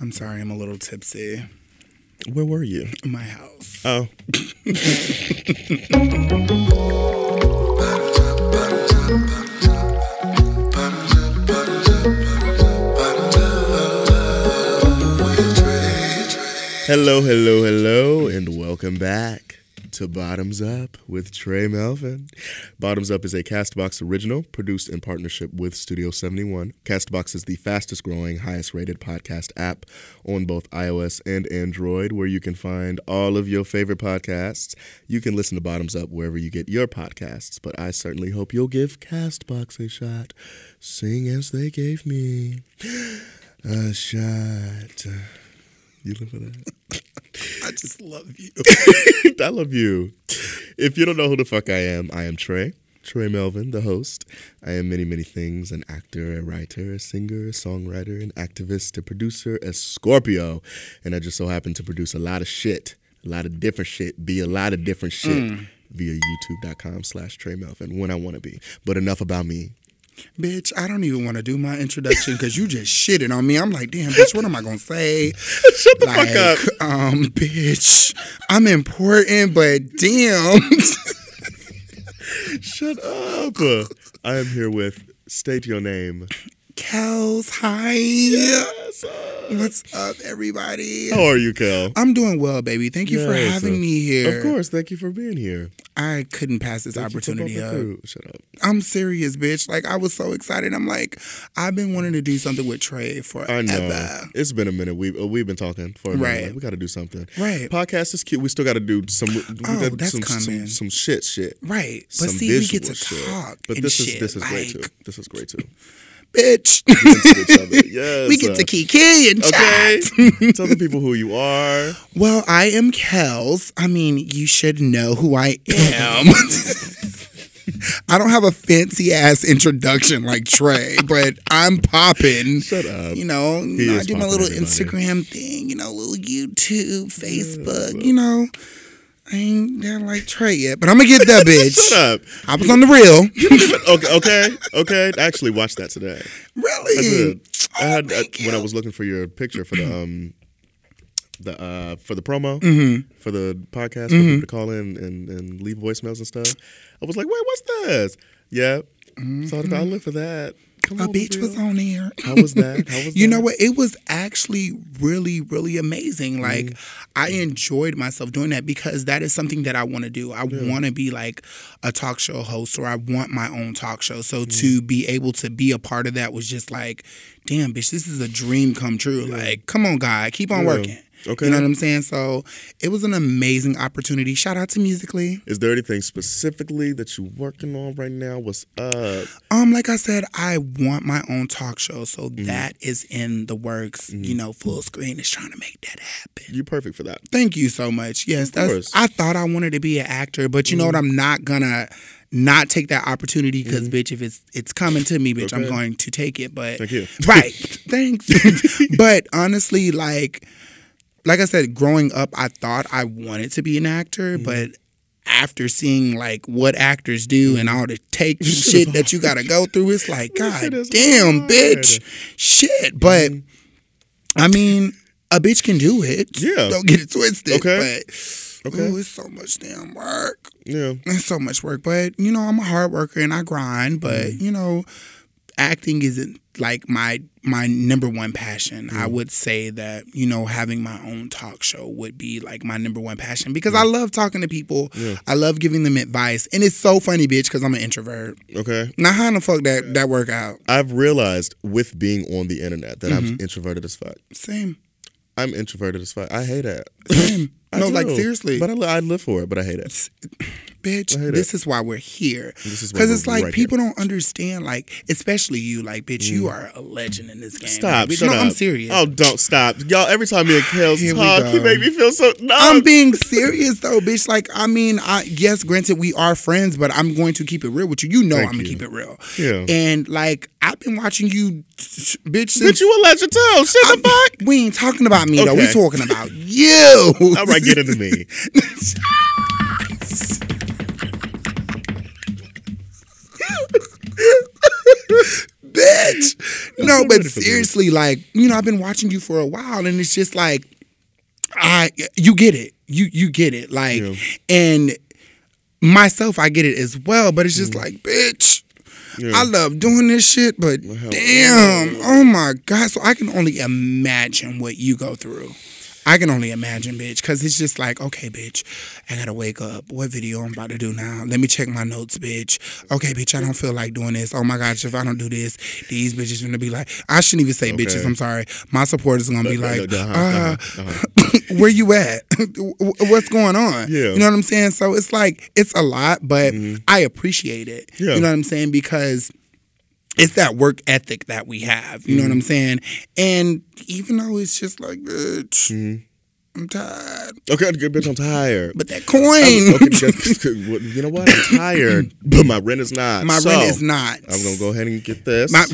I'm sorry, I'm a little tipsy. Where were you? My house. Oh. Hello, hello, hello, and welcome back to Bottoms Up with Trey Melvin. Bottoms Up is a Castbox original produced in partnership with Studio 71. Castbox is the fastest growing, highest rated podcast app on both iOS and Android, where you can find all of your favorite podcasts. You can listen to Bottoms Up wherever you get your podcasts, but I certainly hope you'll give Castbox a shot. Sing as they gave me a shot. You live for that? I just love you. I love you. If you don't know who the fuck I am, I am Trey. Trey Melvin, the host. I am many, many things an actor, a writer, a singer, a songwriter, an activist, a producer, a Scorpio. And I just so happen to produce a lot of shit, a lot of different shit, be a lot of different shit mm. via youtube.com slash Trey Melvin when I want to be. But enough about me. Bitch, I don't even want to do my introduction because you just shitted on me. I'm like, damn, bitch, what am I going to say? Shut the like, fuck up. um, bitch, I'm important, but damn. Shut up. I am here with State Your Name. Kels, hi. Yes, uh, What's up, everybody? How are you, Kel? I'm doing well, baby. Thank you for having uh, me here. Of course. Thank you for being here. I couldn't pass this Thank opportunity up. Shut up. I'm serious, bitch. Like I was so excited. I'm like, I've been wanting to do something with Trey forever. I know. It's been a minute. We uh, we've been talking for a minute. Right. Like, we got to do something. Right. Podcast is cute. We still got to do some. Oh, that's some, coming. some some shit shit. Right. But some see, we get to shit. talk. But this shit. is this is great too. This is great too. Bitch. Into each other. Yes. we get uh, to kiki and Okay. chat. Tell the people who you are. Well, I am Kels. I mean, you should know who I am. I don't have a fancy ass introduction like Trey, but I'm popping. Shut up. You know, you know I do my little everybody. Instagram thing, you know, little YouTube, Facebook, you know. I ain't there like Trey yet, but I'm gonna get that bitch. Shut up. I was on the real. Okay. Okay. Okay. I actually watched that today. I really? did. I had Oh, I, thank when I was looking for your picture for the um the uh for the promo Mm-hmm. for the podcast for people to call in and, and leave voicemails and stuff. I was like, wait, what's this? Yeah. So I live for that. Come A bitch was on there. How was that? How was You that? know what? It was actually really, really amazing. Like, Mm-hmm. I enjoyed myself doing that because that is something that I want to do. I want to be like a talk show host or I want my own talk show. So, Mm-hmm. to be able to be a part of that was just like, damn, bitch, this is a dream come true. Like, come on, God, keep on Yeah. working. Okay. You know what I'm saying? So, it was an amazing opportunity. Shout out to Musical.ly. Is there anything specifically that you're working on right now? What's up? Um, like I said, I want my own talk show, so Mm-hmm. that is in the works. You know, Fullscreen is trying to make that happen. You're perfect for that. Thank you so much. Yes, course. Mm-hmm. that's. I thought I wanted to be an actor, but you know what? I'm not gonna not take that opportunity because, bitch, if it's it's coming to me, bitch, I'm Mm-hmm. Going to take it. But Thank you. right, thanks. but honestly, like, like I said, growing up, I thought I wanted to be an actor, Mm-hmm. but after seeing like what actors do and all the take shit shit that you gotta go through, it's like, God damn, hard. bitch, shit. But I mean, a bitch can do it. Yeah. Don't get it twisted. Okay. But Okay. ooh, it's so much damn work. Yeah. It's so much work. But you know, I'm a hard worker and I grind. But Mm-hmm. you know, acting isn't like my my number one passion. I Mm-hmm. would say that you know having my own talk show would be like my number one passion because I love talking to people. Yeah. I love giving them advice, and it's so funny, bitch, because I'm an introvert. Okay. Now, how in the fuck that that work out? I've realized with being on the internet that Mm-hmm. I'm introverted as fuck. Same, I'm introverted as fuck. I hate it. same. I no, like seriously. But I, I live for it, but I hate it. bitch, hate this is why we're here. This is Because it's like right people don't understand, like, especially you, like, bitch, you are a legend in this game. Mm. Stop. Bitch, no, up. I'm serious. Oh, don't stop. Y'all, every time me and Kels Here talk, he make me feel so. No. I'm being serious though, bitch. Like, I mean, I yes, granted, we are friends, but I'm going to keep it real with you. You know, Thank I'm gonna keep it real. Yeah. And like, I've been watching you, bitch. Bitch, Since, you a legend too. Shut the fuck. we ain't talking about me though. We talking about you. All right, get into me. bitch. No, but ready for this. seriously, like you know, I've been watching you for a while, and it's just like, I you get it, you you get it, like, Yeah. and myself, I get it as well. But it's just mm. like, bitch. Yeah. I love doing this shit, but damn, oh my god! So I can only imagine what you go through. I can only imagine, bitch, because it's just like, okay, bitch, I gotta wake up. What video I'm about to do now? Let me check my notes, bitch. Okay, bitch, I don't feel like doing this. Oh my gosh, if I don't do this, these bitches gonna be like, I shouldn't even say bitches. I'm sorry. My supporters are gonna be like, Uh-huh, uh, uh-huh, uh-huh. where you at? What's going on? Yeah. You know what I'm saying? So it's like it's a lot, but I appreciate it. Yeah. You know what I'm saying? Because it's that work ethic that we have. You know what I'm mm-hmm. saying? And even though it's just like, bitch, mm-hmm. I'm tired. Okay, good bitch, I'm tired. But that coin, okay, you know what? I'm tired, but my rent is not. my So, rent is not. I'm gonna go ahead and get this. My,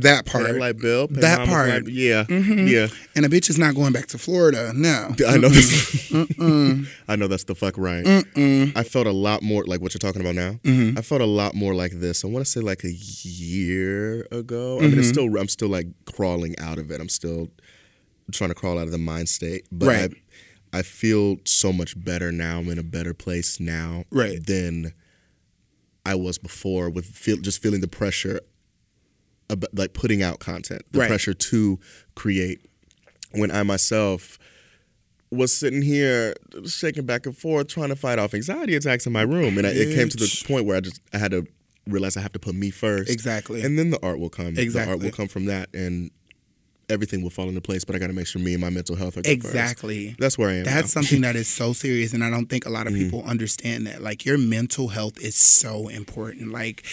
that part. a light bill. pay That part. Mm-hmm. yeah, yeah. And a bitch is not going back to Florida. No. I know. That's, I know that's the fuck right. I felt a lot more like what you're talking about now. Mm-hmm. I felt a lot more like this. I want to say like a year ago. I mean, Mm-hmm. it's still. I'm still like crawling out of it. I'm still trying to crawl out of the mind state. But Right. I, I feel so much better now. I'm in a better place now. Right. Than I was before with feel, just feeling the pressure. About, like putting out content, the Right. pressure to create. When I myself was sitting here shaking back and forth trying to fight off anxiety attacks in my room and I, it came to the point where I just I had to realize I have to put me first Exactly. and then the art will come Exactly. the art will come from that and everything will fall into place but I got to make sure me and my mental health are good first. Exactly. that's where I am That's now. Mm-hmm. something that is so serious, and I don't think a lot of people understand that. Like, your mental health is so important. Like,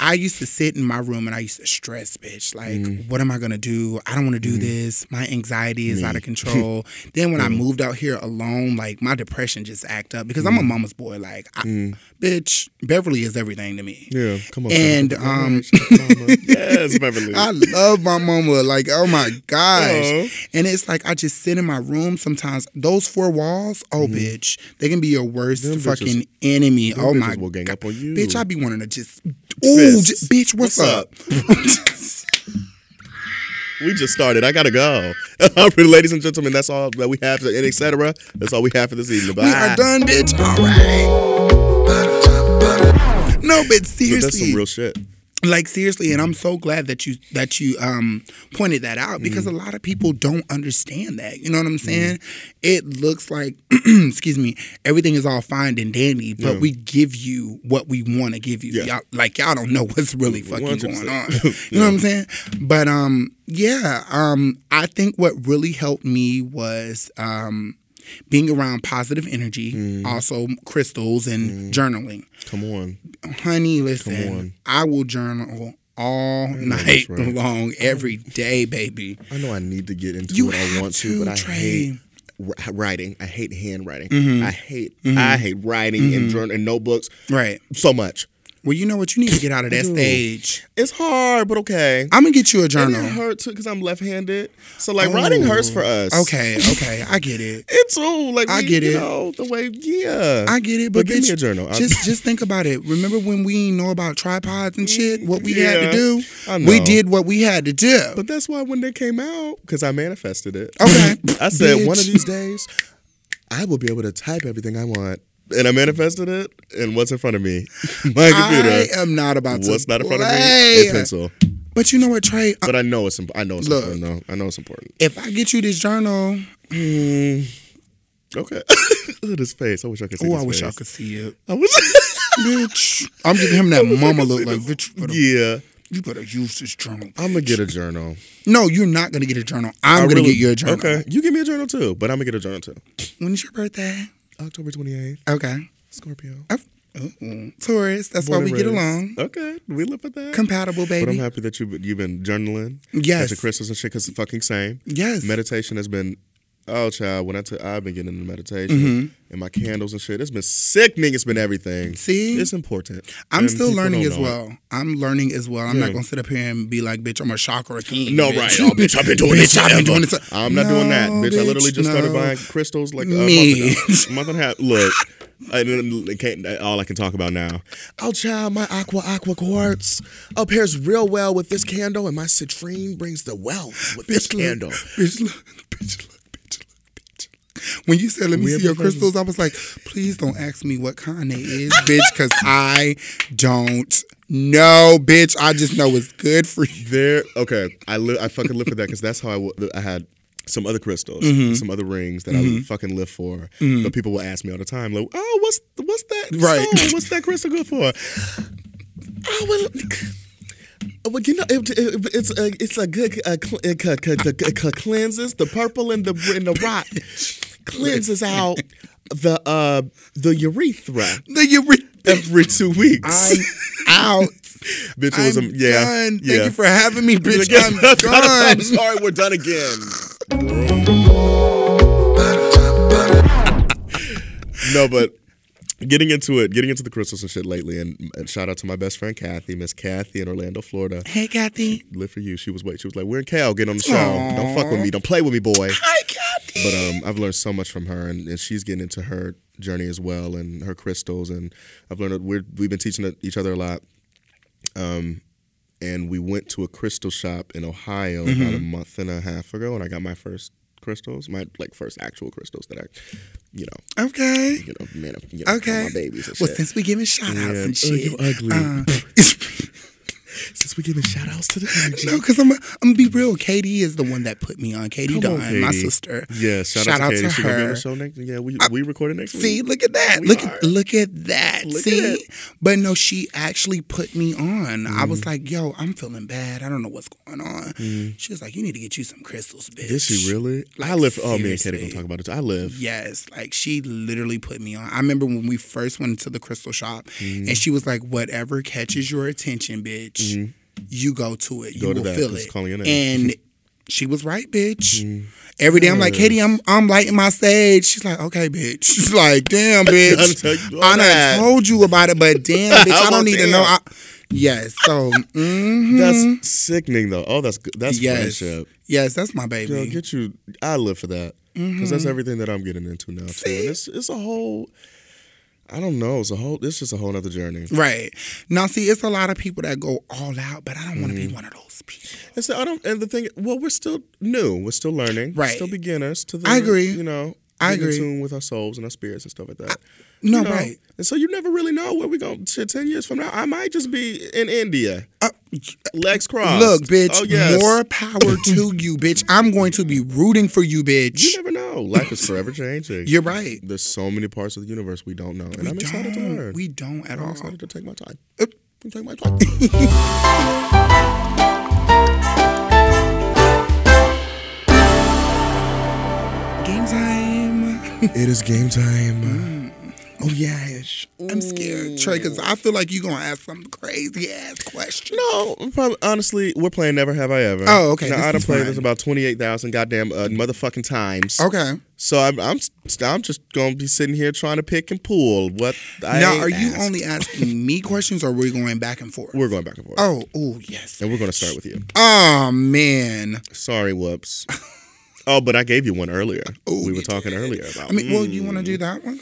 I used to sit in my room and I used to stress, bitch. Like, Mm-hmm. what am I gonna do? I don't want to do this. My anxiety is out of control. then when I Mm-hmm. moved out here alone, like my depression just act up because I'm a mama's boy. Like, I, bitch, Beverly is everything to me. yeah come on And, um, yes Beverly I love my mama. Like, oh my gosh. Aw. And it's like I just sit in my room sometimes. Those four walls, oh bitch, they can be your worst. Them fucking enemy. oh bitches my will gang up on you. Bitch, I be wanting to just Ooh, j- bitch, what's, What's up? we just started. I gotta go. Ladies and gentlemen that's all that we have and etc that's all we have for this evening. Bye. we are done, bitch. All right. No, but But seriously, that's some real shit like seriously and i'm so glad that you that you um pointed that out because Mm. a lot of people don't understand that you know what i'm saying it looks like excuse me everything is all fine and dandy but Yeah. we give you what we want to give you Yeah. y'all, like y'all don't know what's really fucking 100%. going on you know what i'm saying but um yeah um i think what really helped me was um being around positive energy Mm. also crystals and journaling come on honey, on. listen, I will journal all night right. long, every day, baby. I know I need to get into You it. I want to, to, but I hate writing. I hate handwriting. Mm-hmm. I hate I hate writing and journal and notebooks Right. so much. Well, you know what? You need to get out of that stage. It's hard, but okay. I'm gonna get you a journal. And it hurt too because I'm left-handed. So like writing hurts for us. Okay, okay, I get it. it's too. Like I we- get you it. know, the way yeah. I get it, but, But give me a journal. Just just think about it. Remember when we know about tripods and shit? What we had to do? I We did what we had to do. but that's why when they came out, because I manifested it. Okay. I said one of these days, I will be able to type everything I want. And I manifested it, and what's in front of me? My computer. I am not about to What's not in front of me? A pencil. But you know what, Trey? But I know it's imp- I know it's Look. important though. I know it's important. If I get you this journal, hmm, Okay. Look at his face. I wish I could see. oh, I wish I face. could see it. I wish. bitch. I'm giving him that mama look like, bitch, better, yeah. you better use this journal. I'm gonna get a journal. No, you're not gonna get a journal. I'm I gonna really- get you a journal. Okay. You give me a journal too, but I'm gonna get a journal too. When is your birthday? October 28th. Okay. Scorpio. Uh-uh. Taurus. That's Born why we and get along. Okay. We live with that. Compatible, baby. but I'm happy that you you've been journaling. Yes. Got your crystals and shit because it's fucking same. Yes. Meditation has been. Oh, child. When I took, I've been getting into meditation Mm-hmm. and my candles and shit. It's been sickening. It's been everything. See? it's important. I'm And still learning as it. well. I'm learning as well. I'm not gonna sit up here and be like, bitch, I'm a chakra king. No, bitch. right. Oh, bitch, I've been doing this. I've been doing this. I'm not doing that, No, bitch. I literally bitch, just started buying crystals like a Me. month ago. month and a half. Look, I all I can talk about now. Oh, child, my aqua aqua quartz oh, pairs real well with this candle, and my citrine brings the wealth with this Bitch, look, candle. Bitch, bitch, bitch, look, bitch. look. When you said, let me We see your been friends. crystals, I was like, please don't ask me what kind they is, bitch, because I don't know, bitch. I just know it's good for you. There, okay. I li- I fucking live for that because that's how I, w- I had some other crystals, Mm-hmm. some other rings that I would fucking live for. But people will ask me all the time, like, "Oh, what's what's that? Right. stone? What's that crystal good for?" Oh well. Well, you know, it, it, it's a it's a good uh, cl- it, c- c- c- c- cleanses the purple and the and the rock cleanses out the uh the urethra The urethra. every two weeks. I'm out. Bitch, it was I'm a, yeah, done. yeah. Thank you for having me, bitch. I'm I'm done. sorry, we're done again. no, but getting into it, getting into the crystals and shit lately, and, and shout out to my best friend Kathy, Miss Kathy in Orlando, Florida. Hey, Kathy. Live for you. She was wait. She was like, "We're in Cal. Get on the show. Don't fuck with me. Don't play with me, boy." Hi, Kathy. But um, I've learned so much from her, and, and she's getting into her journey as well, and her crystals, and I've learned that we're we've been teaching each other a lot. Um, and we went to a crystal shop in Ohio about a month and a half ago, and I got my first crystals, my like first actual crystals that I, you know, okay. you know, man, you know, Okay. my babies Well, shit. since we giving shout outs Yeah. and Oh, shit. you ugly. uh, Since we giving shout outs to the energy. no, because I'm, I'm gonna be real. Katie is the one that put me on. Katie Come on, Dunn, my sister. Yeah, shout, Shout out, to Katie. to She gonna be on her. the show next. Yeah, we we recorded next See, week. look at that. We look are. at look at that. Look at See, it. but no, she actually put me on. I Mm. was like, "Yo, I'm feeling bad. I don't know what's going on." She was like, "You need to get you some crystals, bitch." Did she really? Like, I live. Oh, me and Katie seriously. gonna talk about it. I live. Yes, like she literally put me on. I remember when we first went into the crystal shop, Mm-hmm. and she was like, "Whatever catches your attention, bitch, you go to it. Mm-hmm. Go you to will that, feel it." calling your name. And she was right, bitch. Every day I'm like, Katie, I'm I'm lighting my stage. She's like, okay, bitch. She's like, damn, bitch. I that. told you about it, but damn, bitch, I don't need to know. I, yes, so mhm. That's sickening, though. Oh, that's good. That's yes, friendship. yes, that's my baby. Girl, get you. I live for that because that's everything that I'm getting into now too. And it's it's a whole. I don't know. It's a whole. It's just a whole other journey. Right now, see, it's a lot of people that go all out, but I don't want to Mm-hmm. be one of those people. And so I don't. And the thing. Well, we're still new. We're still learning. We're Right. still beginners to the. I agree. You know. I getting in agree. tune with our souls and our spirits and stuff like that. No, You know? right. And so you never really know where we going. Shit, ten years from now, I might just be in India, Uh, legs crossed. look, bitch, Oh yes. more power to you, bitch. I'm going to be rooting for you, bitch. You never know. Life is forever changing. You're right. There's so many parts of the universe we don't know, and We I'm excited to don't. learn. We don't at all. I'm excited to take my time. Uh, Take my time. it is game time. Oh yes, I'm scared, Trey, because I feel like you're gonna ask some crazy ass question. No, probably, honestly, we're playing Never Have I Ever. Oh, okay, Now, this I done is played fine. this about twenty eight thousand goddamn uh, motherfucking times. Okay. So I'm, I'm I'm just gonna be sitting here trying to pick and pull what I now, are you asked. only asking me questions, or are we going back and forth? We're going back and forth, Oh, oh yes. and we're gonna start with you. Oh man. Sorry, whoops. oh, but I gave you one earlier. Oh, we were talking did. earlier about. I mean, well, you want to do that one?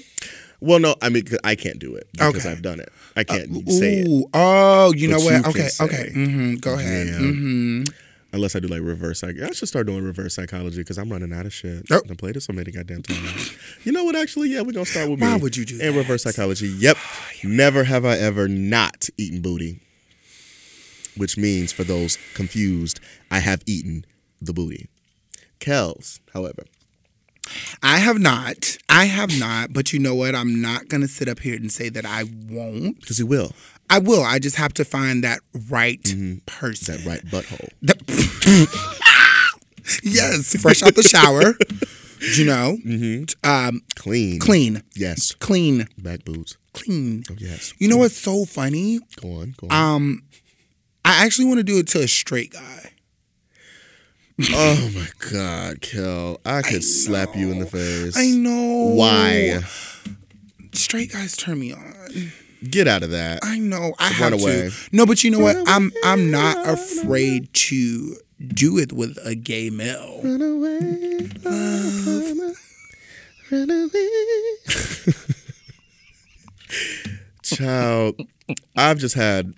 Well, no, I mean, I can't do it because Okay. I've done it. I can't say it oh, you But know what? can Okay, okay. hmm Go ahead. Yeah. hmm unless I do like reverse psych. I should start doing reverse psychology because I'm running out of shit. Oh. I played it so many goddamn times. you know what? Actually, yeah, we're gonna start with me. Why would you do And that? reverse psychology. Yep. Never have I ever not eaten booty. Which means, for those confused, I have eaten the booty. Kels, however, I have not. I have not. But you know what? I'm not gonna sit up here and say that I won't. because he will I will. I just have to find that right person. that right butthole. yes, fresh out the shower. You know, um, Clean, clean, Yes, clean, back boots. clean. Oh yes. You know what's so funny? Go on, go on. Um, I actually want to do it to a straight guy. Oh, oh my God, Kel! I could slap you in the face. I know. Why? Straight guys turn me on. Get out of that. I know. I Run have away. to. No, but you know what? Run I'm I'm not afraid to do it with a gay male. Run away, love. Run away. Child, I've just had.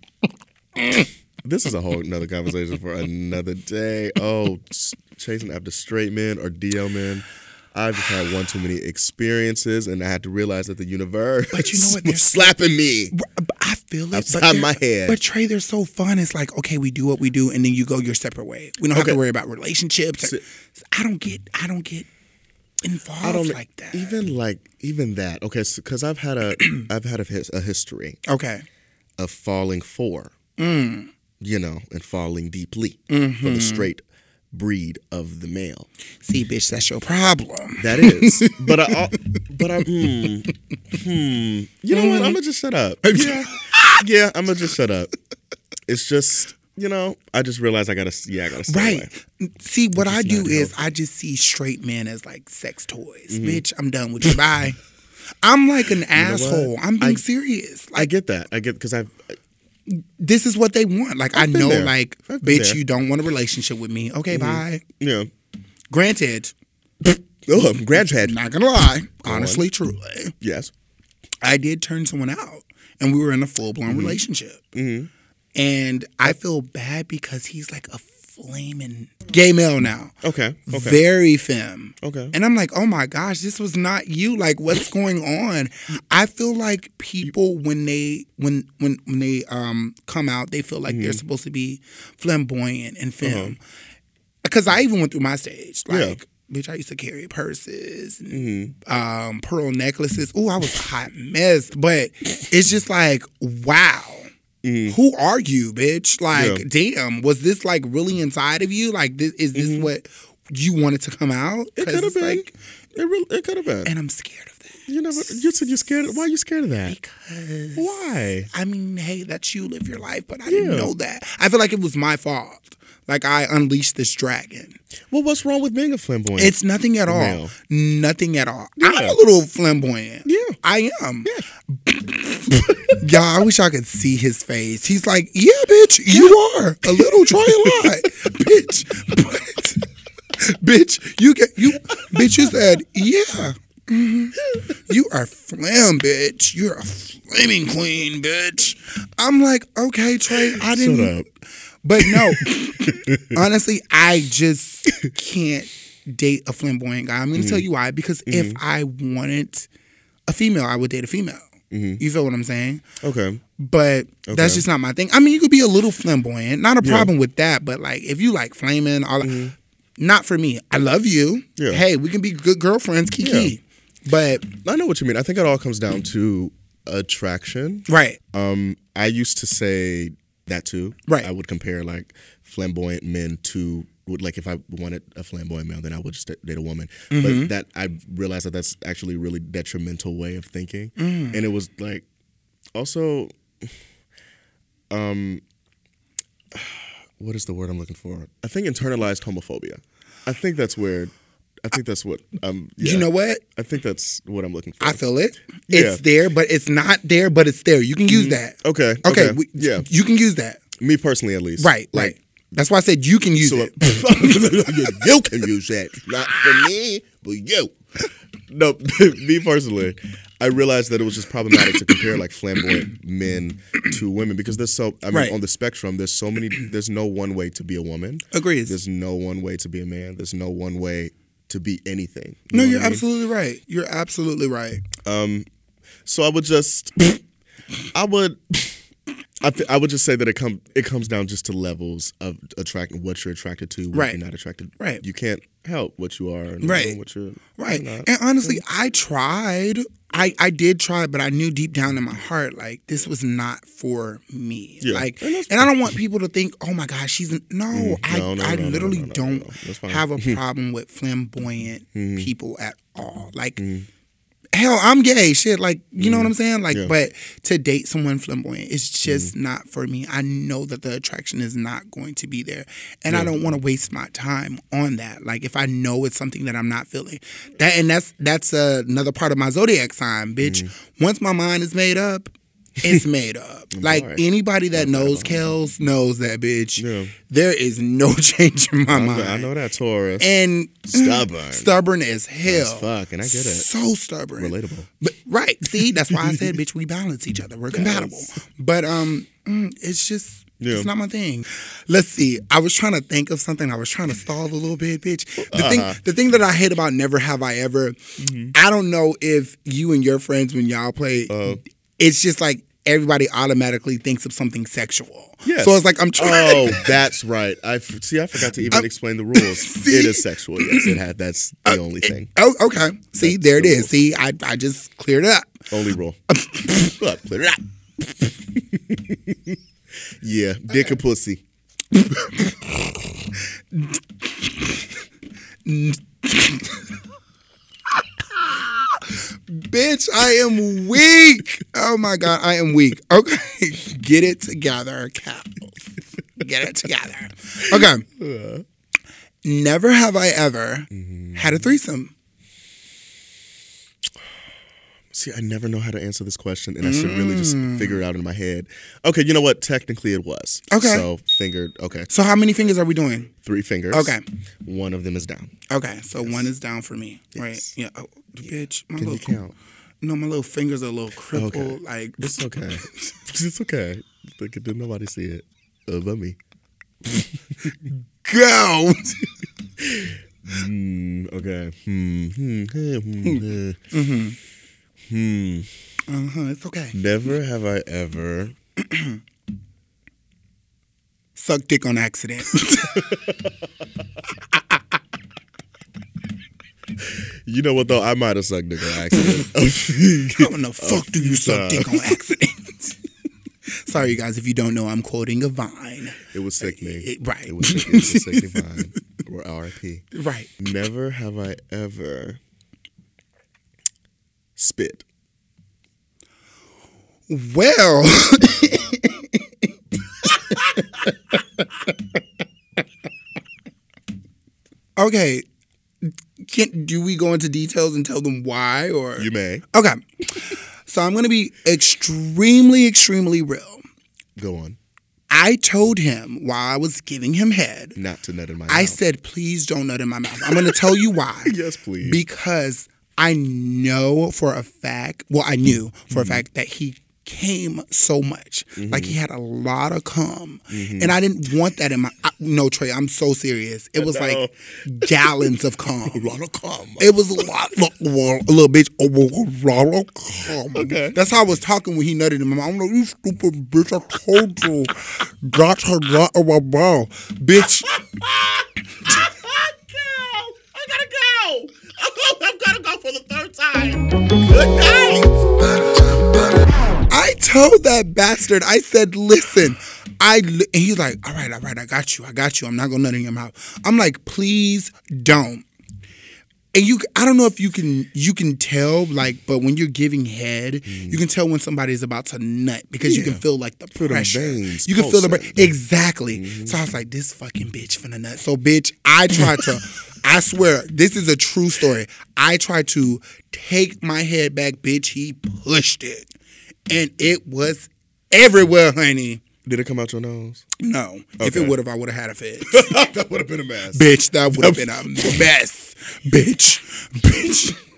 This is a whole another conversation for another day. Oh, chasing after straight men or DL men. I've just had one too many experiences, and I had to realize that the universe But you know what? was There's- slapping me. I feel it. Outside they're- my head. But Trey, they're so fun. It's like, okay, we do what we do, and then you go your separate way. We don't have to worry about relationships. or- I don't get. I don't get involved I don't like that. even like even that. Okay, because I've had a I've had a, his, a history okay. of falling for, Mm. You know, and falling deeply for Mm-hmm. the straight breed of the male. See, bitch, that's your problem. That is, but I, but I, hmm, hmm. You know what? I'm gonna just shut up. Yeah, yeah, I'm gonna just shut up. It's just, you know, I just realized I gotta, yeah, I gotta stay away. Right. See, what I do is I just see straight men as like sex toys. Bitch, I'm done with you. Bye. I'm like an asshole. I'm being I- serious. I get that. I get because I've this is what they want. Like I been know, there. like I've bitch, you don't want a relationship with me. Okay, mm-hmm. bye. you know, Granted, oh, I'm not gonna lie, honestly, truly, Yes. I did turn someone out, and we were in a full blown mm-hmm. relationship. Mm-hmm. And I feel bad because he's like a flaming gay male now. Okay. Okay. very femme. Okay. And I'm like, oh my gosh, this was not you. Like, what's going on? I feel like people when they when when when they um come out, they feel like Mm-hmm. they're supposed to be flamboyant and femme. Because I even went through my stage. Uh-huh. Yeah. Like, bitch, I used to carry purses and Mm-hmm. um, pearl necklaces. Oh, I was a hot mess. But it's just like, wow. Who are you, bitch? Like, Mm-hmm. Yeah. damn, was this like really inside of you? Like, this, is this what you wanted to come out? Mm-hmm. It could have been. like, it really, it could have been. and I'm scared of that. you never. You said you're scared. Why are you scared of that? Because Why? I mean, hey, that's you live your life, but I didn't know that. I feel like it was my fault. Like I unleashed this dragon. Well, what's wrong with being a flamboyant? It's nothing at all. Nothing at all. I'm a little flamboyant. Yeah. I am. Y'all, I wish I could see his face. He's like, yeah, bitch, you are a little try a lot, bitch. But, bitch, you get you, bitch. You said, yeah. mhm. You are flam, bitch. You're a flaming queen, bitch. I'm like, okay, Trey, I didn't. Shut up. But no, honestly, I just can't date a flamboyant guy. I'm going to tell you why. Because if I wanted a female, I would date a female. You feel what I'm saying? Okay. But Okay. that's just not my thing. I mean, you could be a little flamboyant, not a problem with that. But like, if you like flaming, all not for me. I love you. Yeah. Hey, we can be good girlfriends, Kiki. But I know what you mean. I think it all comes down to attraction. right, Um, I used to say that too. Right. I would compare like flamboyant men to would like if I wanted a flamboyant male, then I would just date a woman. Mm-hmm. But that I realized that that's actually a really detrimental way of thinking, Mm. and it was like also, um, what is the word I'm looking for? I think internalized homophobia. I think that's where. I think that's what um. you yeah. know what? I think that's what I'm looking for. I feel it. Yeah. Mm-hmm. It's there, but it's not there, but it's there. You can use that. Okay. Okay. Okay. we- yeah. You can use that. Me personally, at least. Right. Like, Right. That's why I said you can use So it. you can use that. Not for me, but you. No, me personally, I realized that it was just problematic to compare like flamboyant men to women because there's so I mean Right. on the spectrum there's so many there's no one way to be a woman. Agrees. There's no one way to be a man. There's no one way to be anything. no, You know you're I mean? absolutely right. You're absolutely right. Um, So I would just, I would, I, th- I would just say that it comes it comes down just to levels of attracting what you're attracted to, what Right. you're not attracted. Right. You can't help what you are, and Right. What you're Right. not. And honestly, I tried. I, I did try, but I knew deep down in my heart, like, this was not for me. Yeah. Like, And and I don't want people to think, oh my gosh, she's. No, mm-hmm. I, no, no, I no, literally don't have a mm-hmm. problem with flamboyant Mm-hmm. people at all. Like, mm-hmm. Hell, I'm gay. Shit, like, you know what I'm saying? Like, Mm-hmm. Yeah. but to date someone flamboyant, it's just Mm-hmm. not for me. I know that the attraction is not going to be there, and I don't want to waste my time on that. Like, if I know it's something that I'm not feeling, that and that's that's uh, another part of my zodiac sign, bitch. Mm-hmm. Once my mind is made up. It's made up. like anybody that knows Kels knows that bitch. Yeah. There is no change in my I mind. I know that Taurus. And Stubborn. stubborn as hell. As fuck, and I get it. So stubborn. Relatable. But right, see, that's why I said, bitch, we balance each other. We're compatible. But um, mm, it's just. Yeah. It's not my thing. Let's see. I was trying to think of something. I was trying to stall a little bit, bitch. The Uh-huh. thing, the thing that I hate about Never Have I Ever, Mm-hmm. I don't know if you and your friends when y'all play, Uh-huh. It's just like everybody automatically thinks of something sexual. Yes. So it's like I'm trying. Oh, that's right. I see. I forgot to even explain the rules. It is sexual. Yes, it had. That's the uh, only thing. Oh, okay. See, That's there it the is. rule. See, I, I just cleared it up. Only rule. Look, clear it up. yeah, dick and pussy. Bitch, I am weak. Oh my God, I am weak. Okay, get it together, Cal. Get it together. Okay. Uh-huh. Never have I ever had a threesome. See, I never know how to answer this question, and I should really just figure it out in my head. Okay, you know what? Technically, it was. Okay. So fingered. Okay, So how many fingers are we doing? three fingers. Okay. One of them is down. Okay, so one is down for me, Yes. right? Yeah. Oh, bitch, my Can you little count? no, my little fingers are a little crippled. Like It's okay. it's okay. Look, did nobody see it? Uh, but me. go. Hmm. Okay. Hmm. Hmm. Hmm. Hmm. Hmm. Hmm. uh huh. It's okay. Never have I ever. sucked dick on accident. You know what though? I might have sucked dick on accident. How in the fuck do you suck dick on accident? Sorry, you guys, if you don't know, I'm quoting a vine. it was sickening. It- right. It was, sick- it was a sickening vine. Or RIP. Right. Never have I ever spit. Well, okay. Can, do we go into details and tell them why or You may Okay. So I'm going to be extremely extremely real. go on. I told him while I was giving him head, Not to nut in my I mouth. I said, please don't nut in my mouth. I'm going to tell you why. yes, please. because I know for a fact, well, I knew for Mm-hmm. a fact that he came so much. Like he had a lot of cum. Mm-hmm. And I didn't want that in my I, no Trey, I'm so serious. It was like gallons of cum. a lot of cum. It was a lot, look, a little bitch, a lot of cum. Okay. That's how I was talking when he nutted in my mouth. I'm like, you stupid bitch, I told you. Got her nut in my mouth. Bitch, I gotta go. Oh, I've gotta go for the third time. Good night. I told that bastard, I said, listen, I, and he's like, all right, all right, I got you, I got you. I'm not gonna nut in your mouth. I'm like, please don't. And you, I don't know if you can, you can tell, like, but when you're giving head, you can tell when somebody's about to nut because you can feel like the Feel pressure. veins you can feel the pulsing. bra- exactly. So I was like, this fucking bitch finna nut. So bitch, I tried to. I swear, this is a true story. I tried to take my head back, bitch. He pushed it, and it was everywhere, honey. Did it come out your nose? No, if it would have, I would have had a fit. that would have been a mess. bitch, that would have been a mess. Bitch, bitch.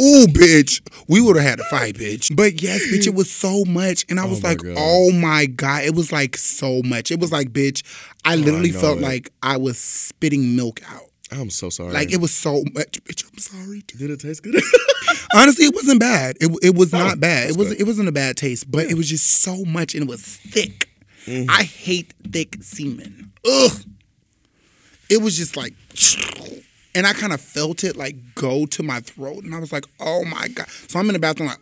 Ooh, bitch. We would have had a fight, bitch. But yes, bitch, it was so much. And I oh was my like, God. oh my God. It was like so much. It was like, bitch, I oh literally know felt it. like I was spitting milk out. I'm so sorry. Like it was so much. Bitch, I'm sorry. Did it taste good? Honestly, it wasn't bad. It, it was not bad. It Oh, was it wasn't a bad taste, but it was just so much and it was thick. Mm-hmm. I hate thick semen. Ugh. It was just like and I kind of felt it like go to my throat and I was like, "Oh my god." So I'm in the bathroom like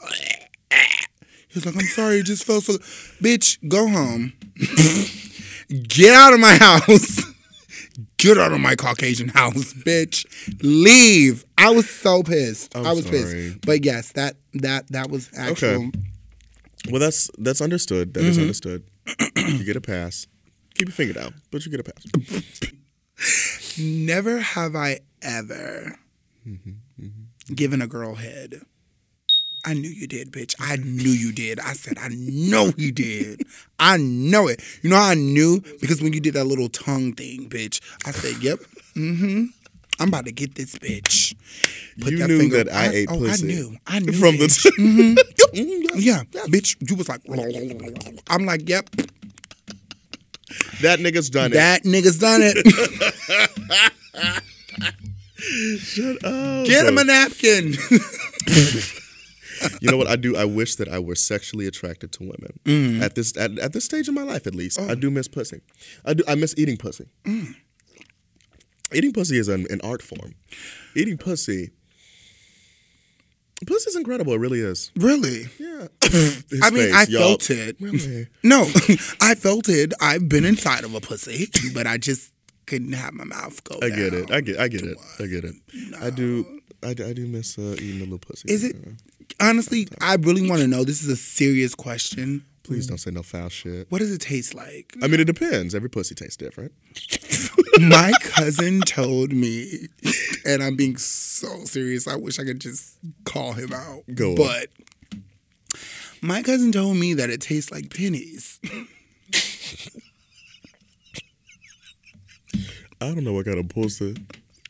He was like, "I'm sorry, it just felt so Bitch, go home. Get out of my house." Get out of my Caucasian house, bitch. Leave. I was so pissed. I'm I was sorry. pissed. But yes, that that that was actual. Okay. well, that's that's understood. That is mm-hmm. understood. you get a pass. Keep your finger down, but you get a pass. Never have I ever mm-hmm. Mm-hmm. given a girl head. I knew you did, bitch. I knew you did. I said, I know he did. I know it. You know how I knew? Because when you did that little tongue thing, bitch, I said, yep, mm-hmm. I'm about to get this bitch. Put You that knew finger- that I ate oh, pussy I knew. I knew. from bitch. the. Yeah, bitch. You was like, I'm like, yep, that nigga's done it. that nigga's done it. Shut up. Get him a napkin. You know what I do? I wish that I were sexually attracted to women Mm. at this at, at this stage in my life. At least Oh. I do miss pussy. I do. I miss eating pussy. Mm. Eating pussy is an, an art form. Eating pussy. Pussy's incredible. It really is. really? Yeah. I mean, face, I y'all. felt it. Really? No, I felt it. I've been inside of a pussy, but I just couldn't have my mouth go. I get it. I get. I get it. I get it. I do. I, I do miss uh, eating a little pussy. Is it honestly? I really want to know. This is a serious question. Please don't say no foul shit. What does it taste like? I mean, it depends. Every pussy tastes different. My cousin told me, and I'm being so serious. I wish I could just call him out. Go on. But my cousin told me that it tastes like pennies. I don't know what kind of pussy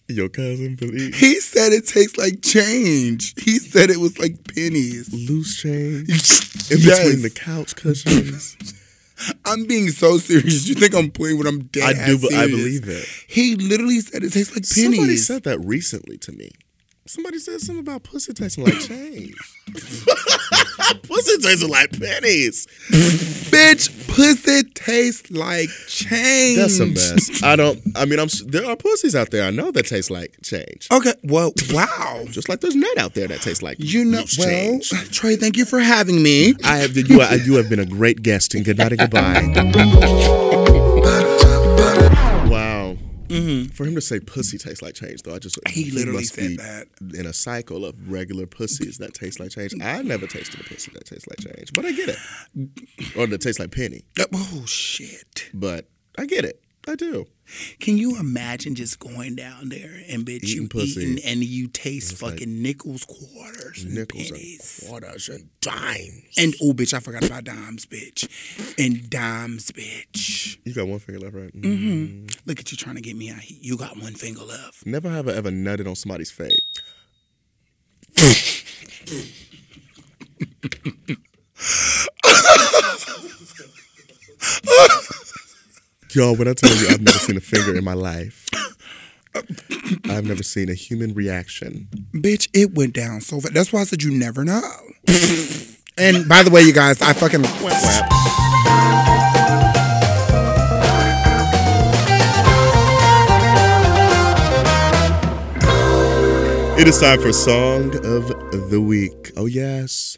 your cousin believe. He said it tastes like change. He said it was like pennies. Loose change. In in between the couch cushions. I'm being so serious. You think I'm playing when I'm dead? I do, but I believe it. He literally said it tastes like pennies. Somebody said that recently to me. Somebody said something about pussy tasting like change. pussy tasting like pennies. Bitch, pussy tastes like change. That's some mess. I don't. I mean, I'm. There are pussies out there I know that taste like change. Okay, well, wow. Just like there's nut out there that tastes like You know, well, change. Trey, thank you for having me. I have you. You have been a great guest, and good night and goodbye. Wow. For him to say pussy tastes like change, though, I just Mm-hmm. He literally said be that. in a cycle of regular pussies that taste like change. I never tasted a pussy that tastes like change, but I get it, or that tastes like penny. Oh shit! But I get it. I do. Can you imagine just going down there and bitch Eating you pussy. eating and you taste like fucking nickels, quarters, and Nickels pennies. and quarters and dimes. And oh, bitch, I forgot about dimes, bitch. And dimes, bitch. You got one finger left, right? Mm-hmm. Look at you trying to get me out here. You got one finger left. Never have I ever nutted on somebody's face. Y'all, when I tell you I've never seen a finger in my life, I've never seen a human reaction. Bitch, it went down so fast. That's why I said you never know. and by the way, you guys, I fucking It is time for Song of the Week. Oh, yes.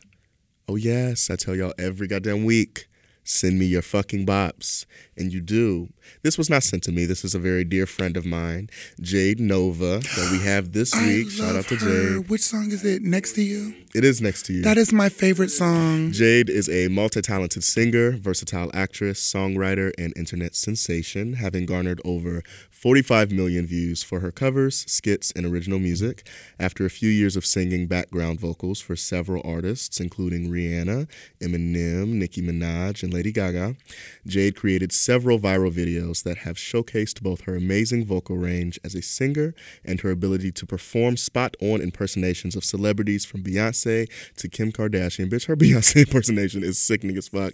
Oh, yes. I tell y'all every goddamn week send me your fucking bops. And you do. This was not sent to me. This is a very dear friend of mine, Jade Novah, that we have this week. Shout out to her. Jade. Which song is it? Next to you. It is next to you. That is my favorite song. Jade is a multi talented singer, versatile actress, songwriter, and internet sensation, having garnered over 45 million views for her covers, skits, and original music. After a few years of singing background vocals for several artists, including Rihanna, Eminem, Nicki Minaj, and Lady Gaga, Jade created several viral videos that have showcased both her amazing vocal range as a singer and her ability to perform spot on impersonations of celebrities from Beyonce to Kim Kardashian. Bitch, her Beyonce impersonation is sickening as fuck.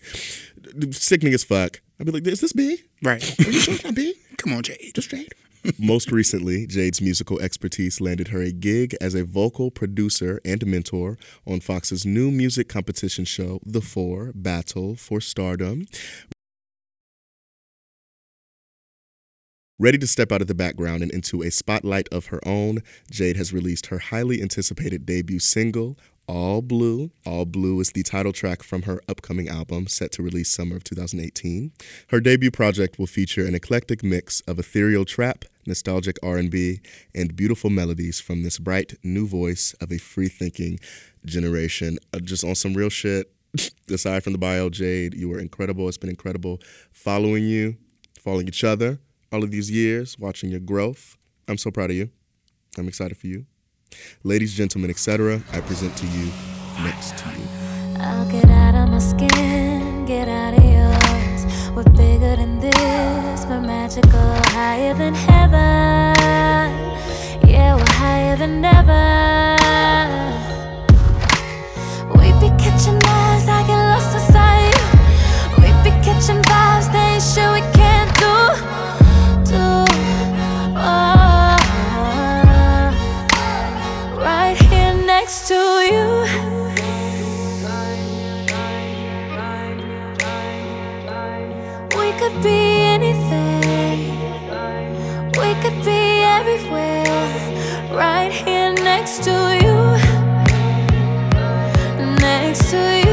Sickening as fuck. I'd be like, is this B? Right. Are you sure it's not B? Come on, Jade. Just Jade. Most recently, Jade's musical expertise landed her a gig as a vocal producer and mentor on Fox's new music competition show, The Four Battle for Stardom. Ready to step out of the background and into a spotlight of her own, Jade has released her highly anticipated debut single, All Blue. All Blue is the title track from her upcoming album, set to release summer of 2018. Her debut project will feature an eclectic mix of ethereal trap, nostalgic R&B, and beautiful melodies from this bright new voice of a free-thinking generation. Uh, just on some real shit. Aside from the bio, Jade, you were incredible. It's been incredible following you, following each other all of these years, watching your growth. I'm so proud of you. I'm excited for you. Ladies, gentlemen, etc., I present to you next to you. I'll get out of my skin, get out of yours. We're bigger than this, we're magical, higher than heaven. Yeah, we're higher than ever. Be anything. We could be everywhere. Right here next to you. Next to you.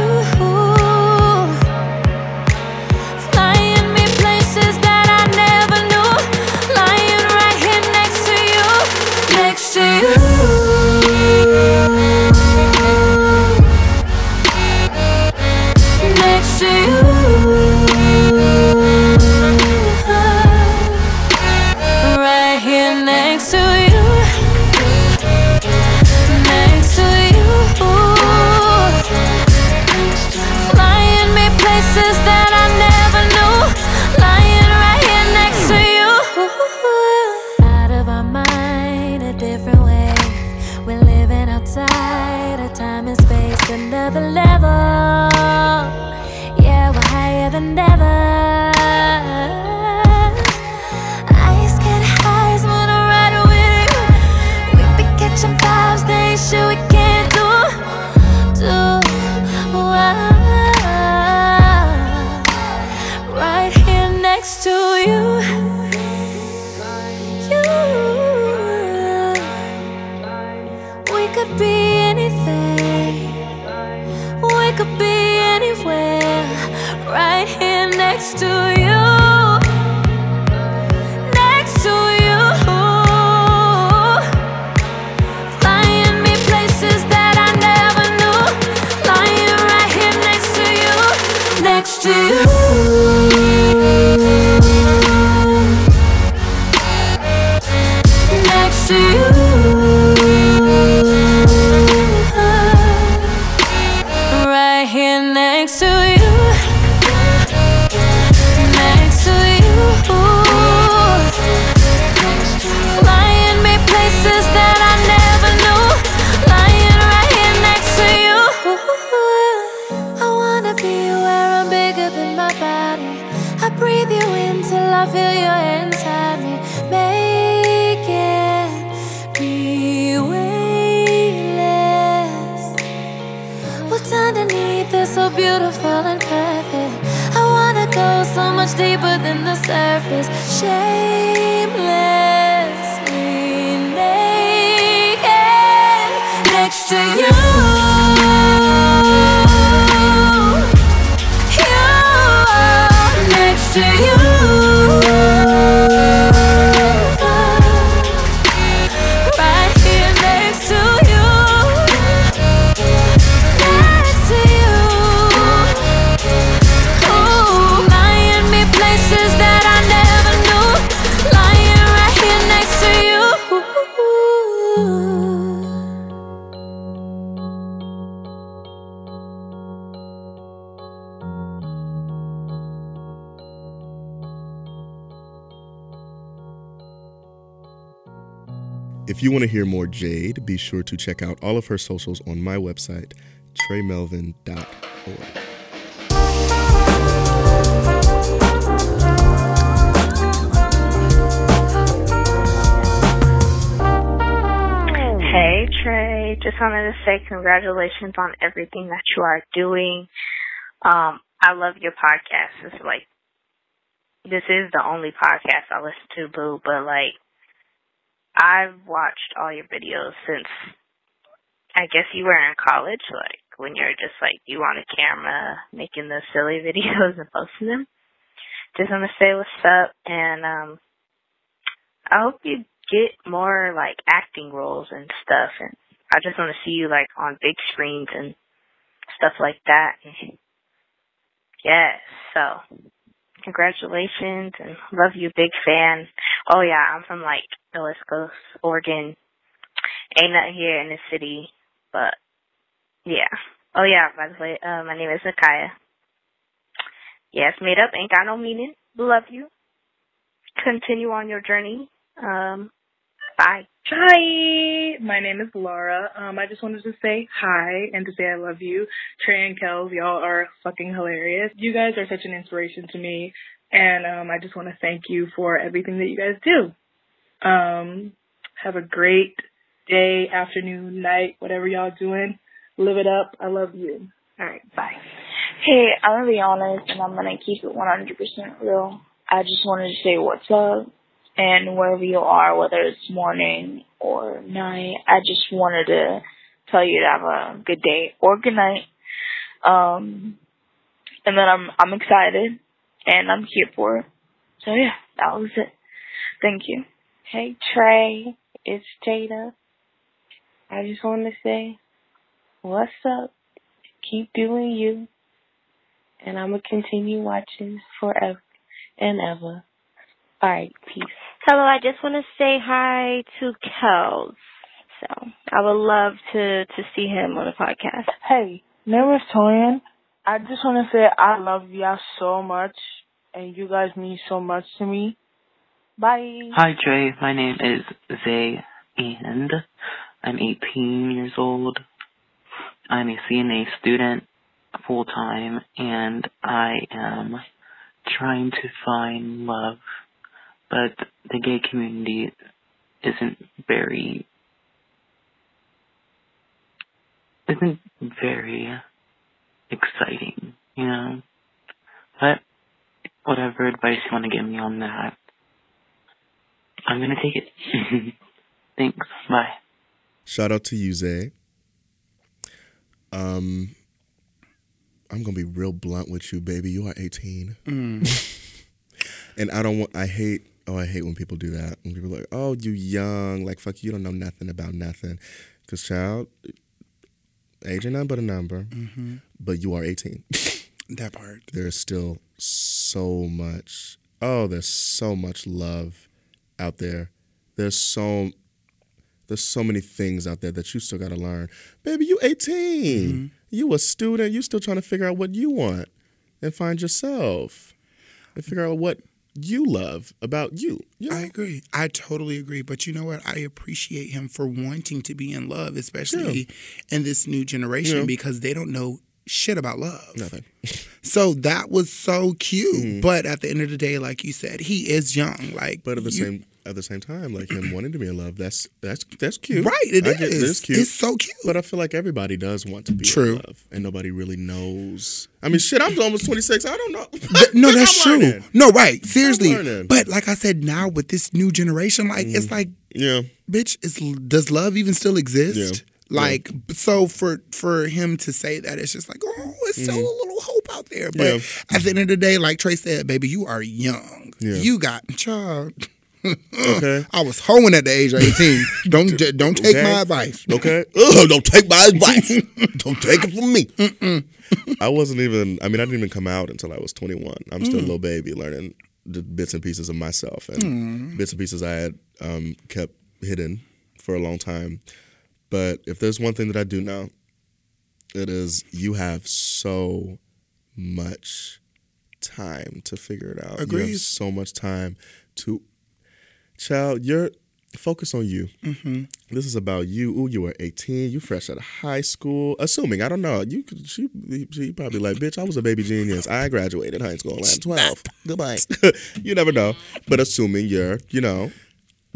You want to hear more Jade, be sure to check out all of her socials on my website, treymelvin.org. Hey Trey, just wanted to say congratulations on everything that you are doing. Um, I love your podcast. It's like this is the only podcast I listen to, boo, but like I've watched all your videos since I guess you were in college, like when you're just like you on a camera making those silly videos and posting them. Just want to say what's up and um I hope you get more like acting roles and stuff and I just want to see you like on big screens and stuff like that. Yes, so congratulations and love you, big fan. Oh yeah, I'm from like the Oregon. Ain't nothing here in the city, but yeah. Oh yeah, by the way, uh, my name is Nakaya. Yes, made up, ain't got no meaning. Love you. Continue on your journey. Um, bye. Hi, my name is Laura. Um, I just wanted to say hi and to say I love you. Trey and Kels, y'all are fucking hilarious. You guys are such an inspiration to me, and um, I just want to thank you for everything that you guys do. Um, have a great day, afternoon, night, whatever y'all doing. Live it up. I love you. All right, bye. Hey, I'm gonna be honest, and I'm gonna keep it 100% real. I just wanted to say what's up, and wherever you are, whether it's morning or night, I just wanted to tell you to have a good day or good night. Um, and then I'm I'm excited, and I'm here for it. So yeah, that was it. Thank you. Hey Trey, it's Jada. I just wanted to say, what's up? Keep doing you. And I'm to continue watching forever and ever. Alright, peace. Hello, I just want to say hi to Kels. So I would love to to see him on the podcast. Hey, name is Torian. I just want to say I love y'all so much, and you guys mean so much to me. Bye. Hi Trey, my name is Zay and I'm 18 years old. I'm a CNA student full time and I am trying to find love, but the gay community isn't very isn't very exciting, you know. But whatever advice you want to give me on that, I'm gonna take it. Thanks. Bye. Shout out to you, Zay. Um, I'm gonna be real blunt with you, baby. You are 18, and I don't want. I hate. Oh, I hate when people do that. When people are like, "Oh, you young," like fuck, you don't know nothing about nothing. Cause child, age ain't nothing but a number. Mm-hmm. But you are 18. That part. There's still so much. Oh, there's so much love out there. There's so there's so many things out there that you still got to learn. Baby, you 18. Mm-hmm. You a student. You still trying to figure out what you want and find yourself and figure out what you love about you. you know? I agree. I totally agree. But you know what? I appreciate him for wanting to be in love, especially in this new generation, Yeah. because they don't know shit about love. Nothing. So that was so cute. Mm-hmm. But at the end of the day, like you said, he is young. Like, But at the you- same at the same time, like him wanting to be in love, that's that's that's cute. right? It I is. get- It's cute. It's so cute. But I feel like everybody does want to be True. in love, and nobody really knows. I mean, shit, I'm almost 26. I don't know. Th- no, that's true. learning. No, right. Seriously. But like I said, now with this new generation, like it's like, Yeah, bitch, is does love even still exist? Yeah. Like so for for him to say that it's just like oh it's still a little hope out there but Mm-hmm. Yeah. at the end of the day like Trey said baby you are young Yeah. you got child Okay. I was hoeing at the age of 18 don't don't take Okay. my advice Okay. Ugh, don't take my advice. don't take it from me. I wasn't even. I mean, I didn't even come out until I was 21. I'm still a little baby, learning the bits and pieces of myself and bits and pieces I had um, kept hidden for a long time. But if there's one thing that I do know, it is you have so much time to figure it out. You Agreed. have so much time to, child. You're focus on you. This is about you. Ooh, you were 18. You fresh out of high school. Assuming, I don't know. You could she, she probably like, bitch, I was a baby genius. I graduated high school at 12. Goodbye. you never know. But assuming you're, you know,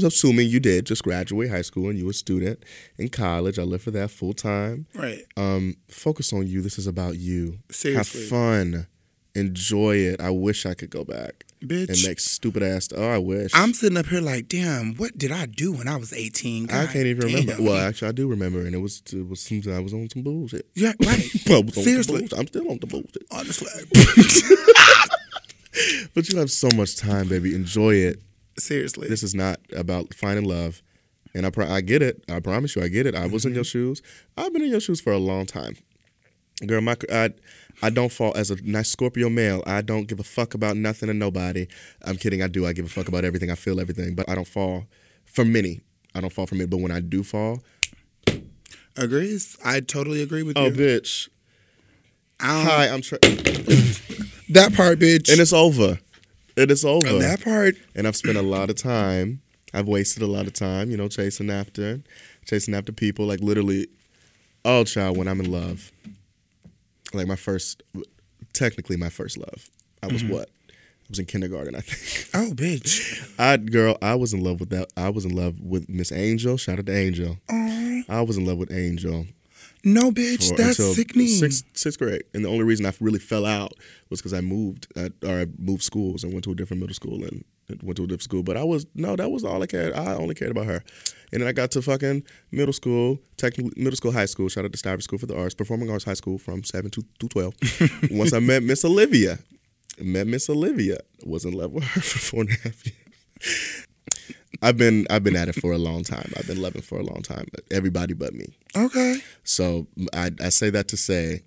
assuming you did just graduate high school and you were a student in college. I live for that full time. right Um, focus on you. This is about you. Seriously. Have fun. Enjoy it. I wish I could go back bitch and make stupid ass. Oh, I wish. I'm sitting up here like damn what did I do when I was 18 I can't even remember. Well, actually, I do remember, and it was it was some, I was on some bullshit. yeah right I was on some seriously bullshit. I'm still on the bullshit. honestly But you have so much time, baby. Enjoy it. seriously This is not about finding love, and I pro- I get it. I promise you, I get it. I was in mm-hmm. your shoes. I've been in your shoes for a long time, girl. My I I don't fall as a nice Scorpio male. I don't give a fuck about nothing and nobody. I'm kidding. I do. I give a fuck about everything. I feel everything, but I don't fall for many. I don't fall for many. But when I do fall, agrees I totally agree with Oh, you Oh, bitch. I don't- Hi, I'm Trey. that part, bitch. and it's over. And It is over. that part. and I've spent a lot of time. I've wasted a lot of time, you know, chasing after, chasing after people. Like literally, oh, child, when I'm in love, like my first, technically my first love. I was mm-hmm. what? I was in kindergarten, I think. Oh, bitch. I girl, I was in love with that. I was in love with Miss Angel. Shout out to Angel. Oh, I was in love with Angel. no, bitch. for- That's sickening. Sixth, sixth grade, and the only reason I really fell out was because I moved, I, or I moved schools and went to a different middle school and went to a different school. But I was no, that was all I cared. I only cared about her. And then I got to fucking middle school, technically middle school, high school. Shout out to Stivers School for the Arts, Performing Arts High School from seven to, to twelve. Once I met Miss Olivia, met Miss Olivia, was in love with her for four and a half years. I've been I've been at it for a long time. I've been loving for a long time. Everybody but me. okay. So I, I say that to say,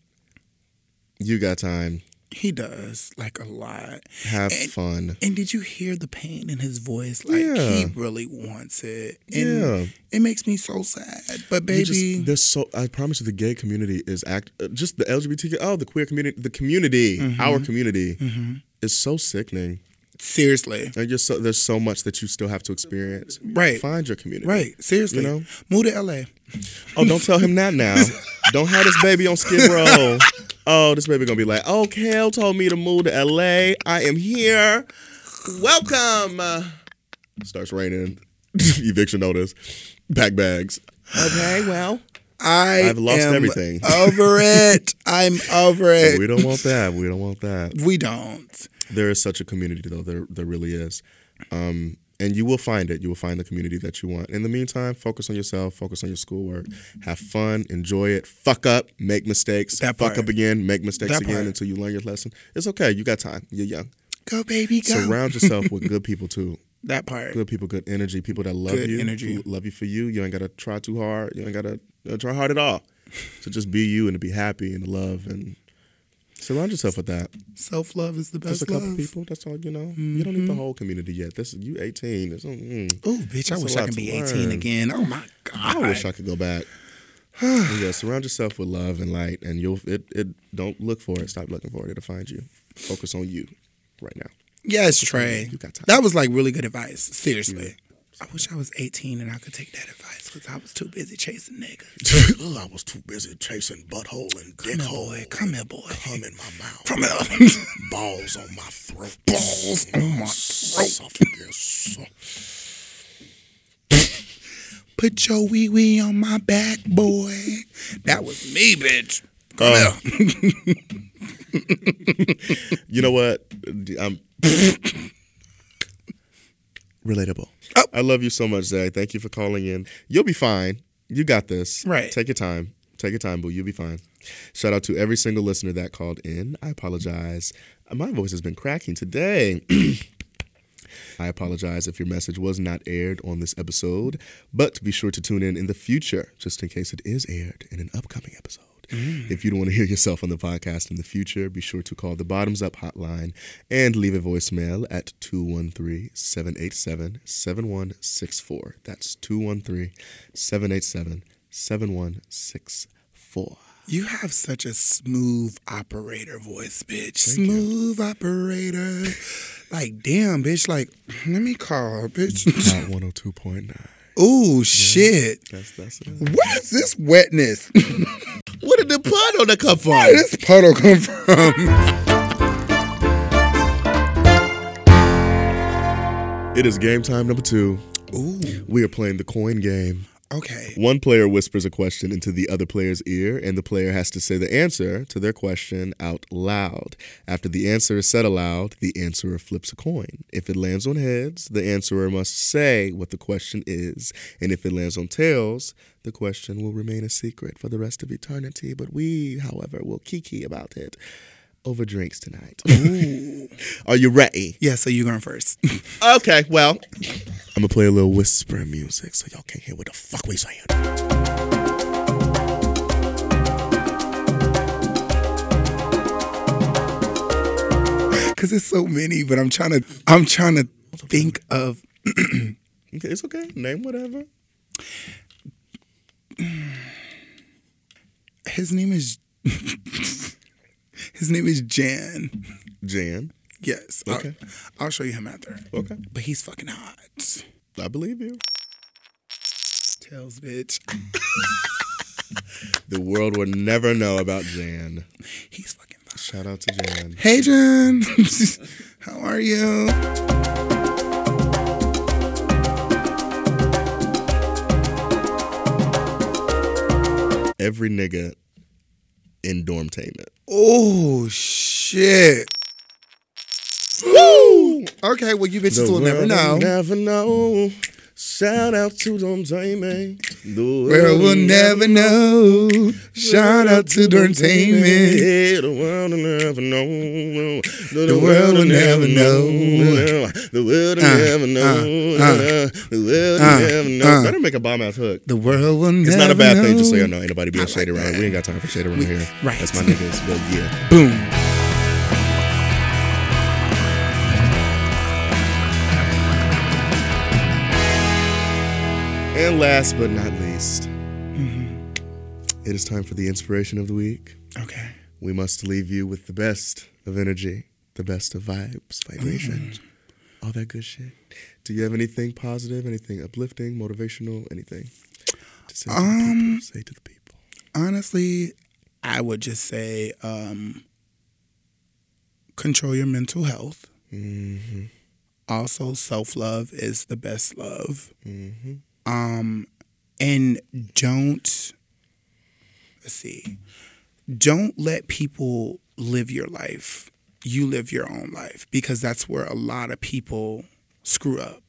you got time. He does like a lot. Have And- fun. And did you hear the pain in his voice? Like Yeah. he really wants it. And Yeah. it makes me so sad. But baby, just- there's so. I promise you, the gay community is act. uh, Just the LGBTQ. Oh, the queer community. The community. Mm-hmm. Our community is so sickening. seriously. And so, there's so much that you still have to experience. Right. Find your community. Right. Seriously. You know? Move to LA. Oh, don't tell him that now. don't have this baby on Skid Row. Oh, this baby gonna be like, oh, Kel told me to move to LA. I am here. Welcome. Uh, starts raining. Eviction notice. Pack bags. Okay, well. I I've lost am everything. over it. I'm over it. We don't want that. We don't want that. We don't. There is such a community though. There there really is. Um, and you will find it. You will find the community that you want. In the meantime, focus on yourself, focus on your schoolwork, have fun, enjoy it, fuck up, make mistakes, That fuck part. up again, make mistakes That again part. until you learn your lesson. It's okay. You got time. You're young. Go baby, go. Surround yourself with good people too. that part. Good people, good energy, people that love Good you, energy. love you for you. You ain't gotta try too hard. You ain't gotta uh, try hard at all. So just be you and to be happy and to love and surround yourself with that. Self love is the best Just a couple love. people. That's all you know. You don't need the whole community yet. This you 18. It's, mm, Oh, bitch! I wish I could be 18 learn. again. Oh my god! I wish I could go back. yeah, surround yourself with love and light, and you'll it, it. Don't look for it. Stop looking for it. It'll find you. Focus on you right now. Yes, Trey. You got time. That was like really good advice. Seriously. I wish I was 18 and I could take that advice because I was too busy chasing niggas. I was too busy chasing butthole and Come here, boy. Come here, boy. Come in my mouth. Come here. Balls on my throat. Balls on my Esophagus. Put your wee wee on my back, boy. That was me, bitch. Come Uh, here. You know what? I'm relatable. Oh. I love you so much, Zay. Thank you for calling in. You'll be fine. You got this. Right. Take your time. Take your time, boo. You'll be fine. Shout out to every single listener that called in. I apologize. My voice has been cracking today. I apologize if your message was not aired on this episode, but be sure to tune in in the future just in case it is aired in an upcoming episode. Mm. If you don't want to hear yourself on the podcast in the future, be sure to call the Bottoms Up hotline and leave a voicemail at 213 787 7164. That's 213 787 7164. You have such a smooth operator voice, bitch. smooth operator. Like, damn, bitch. Like, let me call, bitch. Hot 102.9. Ooh, shit. That's, that's. What is this wetness? The puddle that come from? Where did this puddle come from? It is game time number two. Ooh, We are playing the coin game. okay. One player whispers a question into the other player's ear, and the player has to say the answer to their question out loud. After the answer is said aloud, the answerer flips a coin. If it lands on heads, the answerer must say what the question is, and if it lands on tails, the question will remain a secret for the rest of eternity. But we, however, will kiki about it over drinks tonight. Are you ready? Yeah, so you're going first. Okay, well, I'm gonna play a little whisper music so y'all can't hear what the fuck we saying. Cause it's so many, but I'm trying to I'm trying to think of Okay, it's okay. Name whatever. his name is His name is Jan. Jan. Yes. Okay. I'll, I'll show you him after. Okay. But he's fucking hot. I believe you. Tails, bitch. The world will never know about Jan. He's fucking fine. Shout out to Jan. Hey, Jan. How are you? Every nigga in dormtainment. Oh, shit. Woo! Okay, well, you bitches will never know. Never know. Shout out to dormtainment. The Well, we'll never know. Shout out to Dormtainment. Yeah, the world will never know. The world will never know. The world will Uh, never know. uh, The world will uh, never know. uh. Better make a bomb ass hook. The world will never know. It's not a bad thing, just so y'all know. Ain't nobody being shady around. We ain't got time for shade around here. right. That's my niggas. But yeah. Boom. And last but not least, Mm-hmm. it is time for the inspiration of the week. Okay. We must leave you with the best of energy, the best of vibes, vibrations, Mm. all that good shit. Do you have anything positive, anything uplifting, motivational, anything to say to the Um, people? Say to the people. Honestly, I would just say um, control your mental health. Mm-hmm. Also, self love is the best love. Mm-hmm. Um, and don't let's see, don't let people live your life. You live your own life because that's where a lot of people screw up.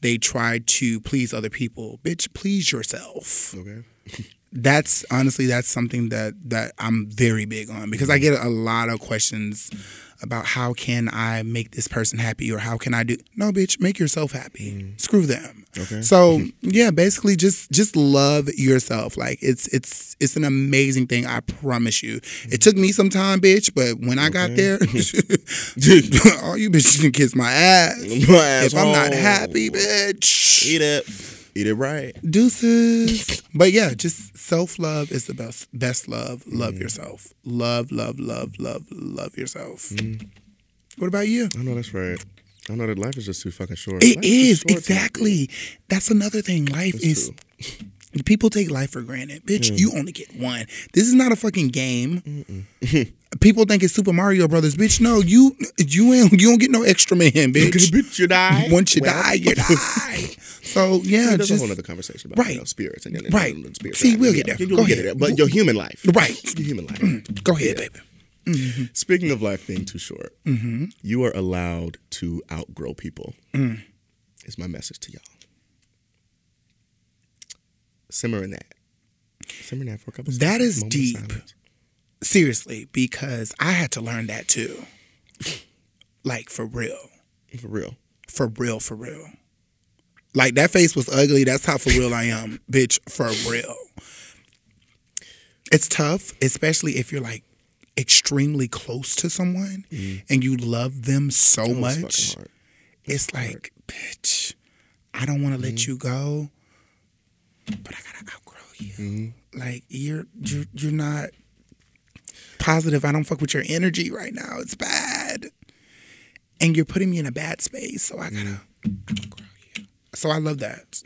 They try to please other people. Bitch, please yourself. Okay. That's honestly that's something that that I'm very big on because I get a lot of questions about how can I make this person happy or how can I do No, bitch, make yourself happy. Mm. Screw them. Okay. So yeah, basically just just love yourself. Like it's it's it's an amazing thing. I promise you. It took me some time, bitch, but when I got there, all you bitches can kiss my ass. My if I'm not happy, bitch, Eat it. Eat it right. deuces. but yeah, just self love is the best best love. Love yourself. Love, love, love, love, love yourself. What about you? I know that's right. I know that life is just too fucking short. It Life is short, exactly. That's another thing. Life That's is. People take life for granted, bitch. Mm. You only get one. This is not a fucking game. People think it's Super Mario Brothers, bitch. No, you you ain't you don't get no extra man, bitch. bitch, you die. Once you Well. die, you die. So yeah, There's just a whole other conversation about right. you know, spirits and, and, Right. and spirits. See, we'll get there. You'll Go get ahead. there. But your human life. Right. Your human life. Go ahead, Yeah. baby. Speaking of life being too short, Mm-hmm. you are allowed to outgrow people. Mm. Is my message to y'all. Simmer in that. Simmer in that for a couple. That seconds. is deep. silence. Seriously, because I had to learn that too. Like for real. For real. For real, for real. Like that face was ugly. That's how for real I am, bitch. For real. It's tough, especially if you're like extremely close to someone and you love them so Mm-hmm. That much. hard. It's like, bitch, I don't want to Mm-hmm. let you go, but I gotta outgrow you. Mm-hmm. Like you're you're you're not positive. I don't fuck with your energy right now. It's bad, and you're putting me in a bad space. So I gotta you. So I love that.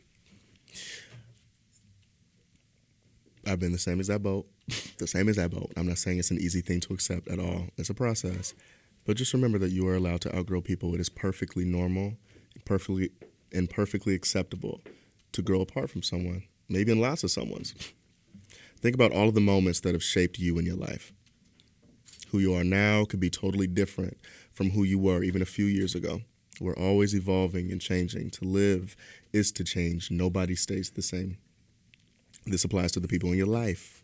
I've been the same as that boat. The same as that boat. I'm not saying it's an easy thing to accept at all. It's a process. But just remember that you are allowed to outgrow people. It is perfectly normal, perfectly and perfectly acceptable to grow apart from someone. Maybe in lots of someone's. Think about all of the moments that have shaped you in your life. Who you are now could be totally different from who you were even a few years ago. We're always evolving and changing. To live is to change. Nobody stays the same. This applies to the people in your life.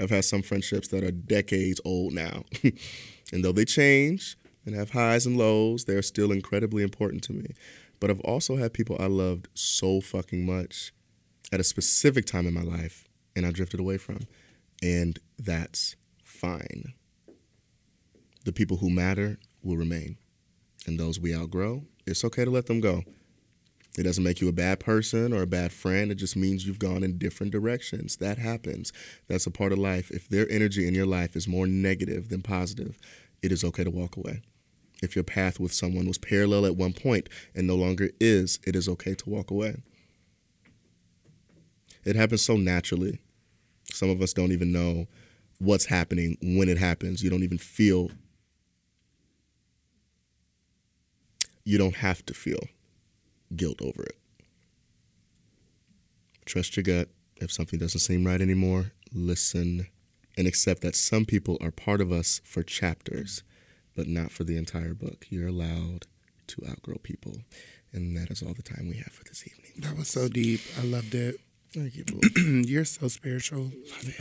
I've had some friendships that are decades old now. and though they change and have highs and lows, they're still incredibly important to me. But I've also had people I loved so fucking much at a specific time in my life and I drifted away from. And that's fine. The people who matter will remain. And those we outgrow, it's okay to let them go. It doesn't make you a bad person or a bad friend. It just means you've gone in different directions. That happens. That's a part of life. If their energy in your life is more negative than positive, it is okay to walk away. If your path with someone was parallel at one point and no longer is, it is okay to walk away. It happens so naturally. Some of us don't even know what's happening when it happens. You don't even feel, you don't have to feel guilt over it. Trust your gut. If something doesn't seem right anymore, listen and accept that some people are part of us for chapters, but not for the entire book. You're allowed to outgrow people. And that is all the time we have for this evening. That was so deep. I loved it. Thank you. You're so spiritual.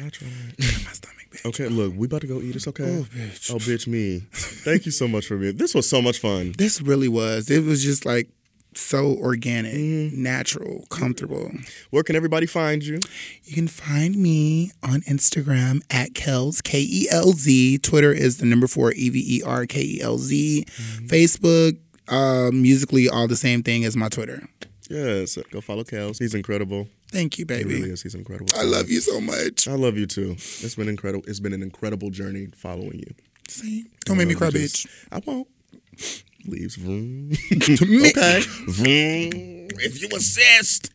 I tried. my stomach, bitch. Okay, look, we about to go eat. It's okay. Oh, bitch. Oh, bitch, me. Thank you so much for being. This was so much fun. This really was. It was just like so organic, natural, comfortable. Where can everybody find you? You can find me on Instagram at Kels, K E L Z. Twitter is the number four, E V E R K E L Z. Facebook, uh, Musical.ly, all the same thing as my Twitter. Yes, go follow Kels. He's incredible. Thank you, He baby. really is. He's incredible. I love you so much. I love you too. It's been incredible. It's been an incredible journey following you. See? Don't make me cry, just- bitch. I won't. Leaves. Vroom. Me- okay. Vroom. If you assist.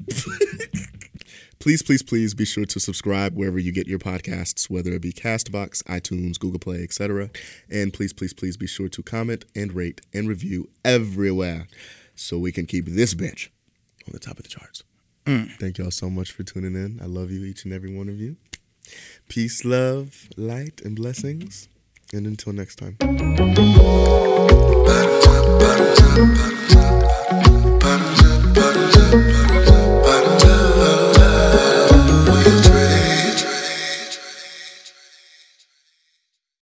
please, please, please be sure to subscribe wherever you get your podcasts, whether it be Castbox, iTunes, Google Play, etc. And please, please, please be sure to comment and rate and review everywhere so we can keep this bitch on the top of the charts. Mm. Thank y'all so much for tuning in. I love you, each and every one of you. Peace, love, light, and blessings. And until next time.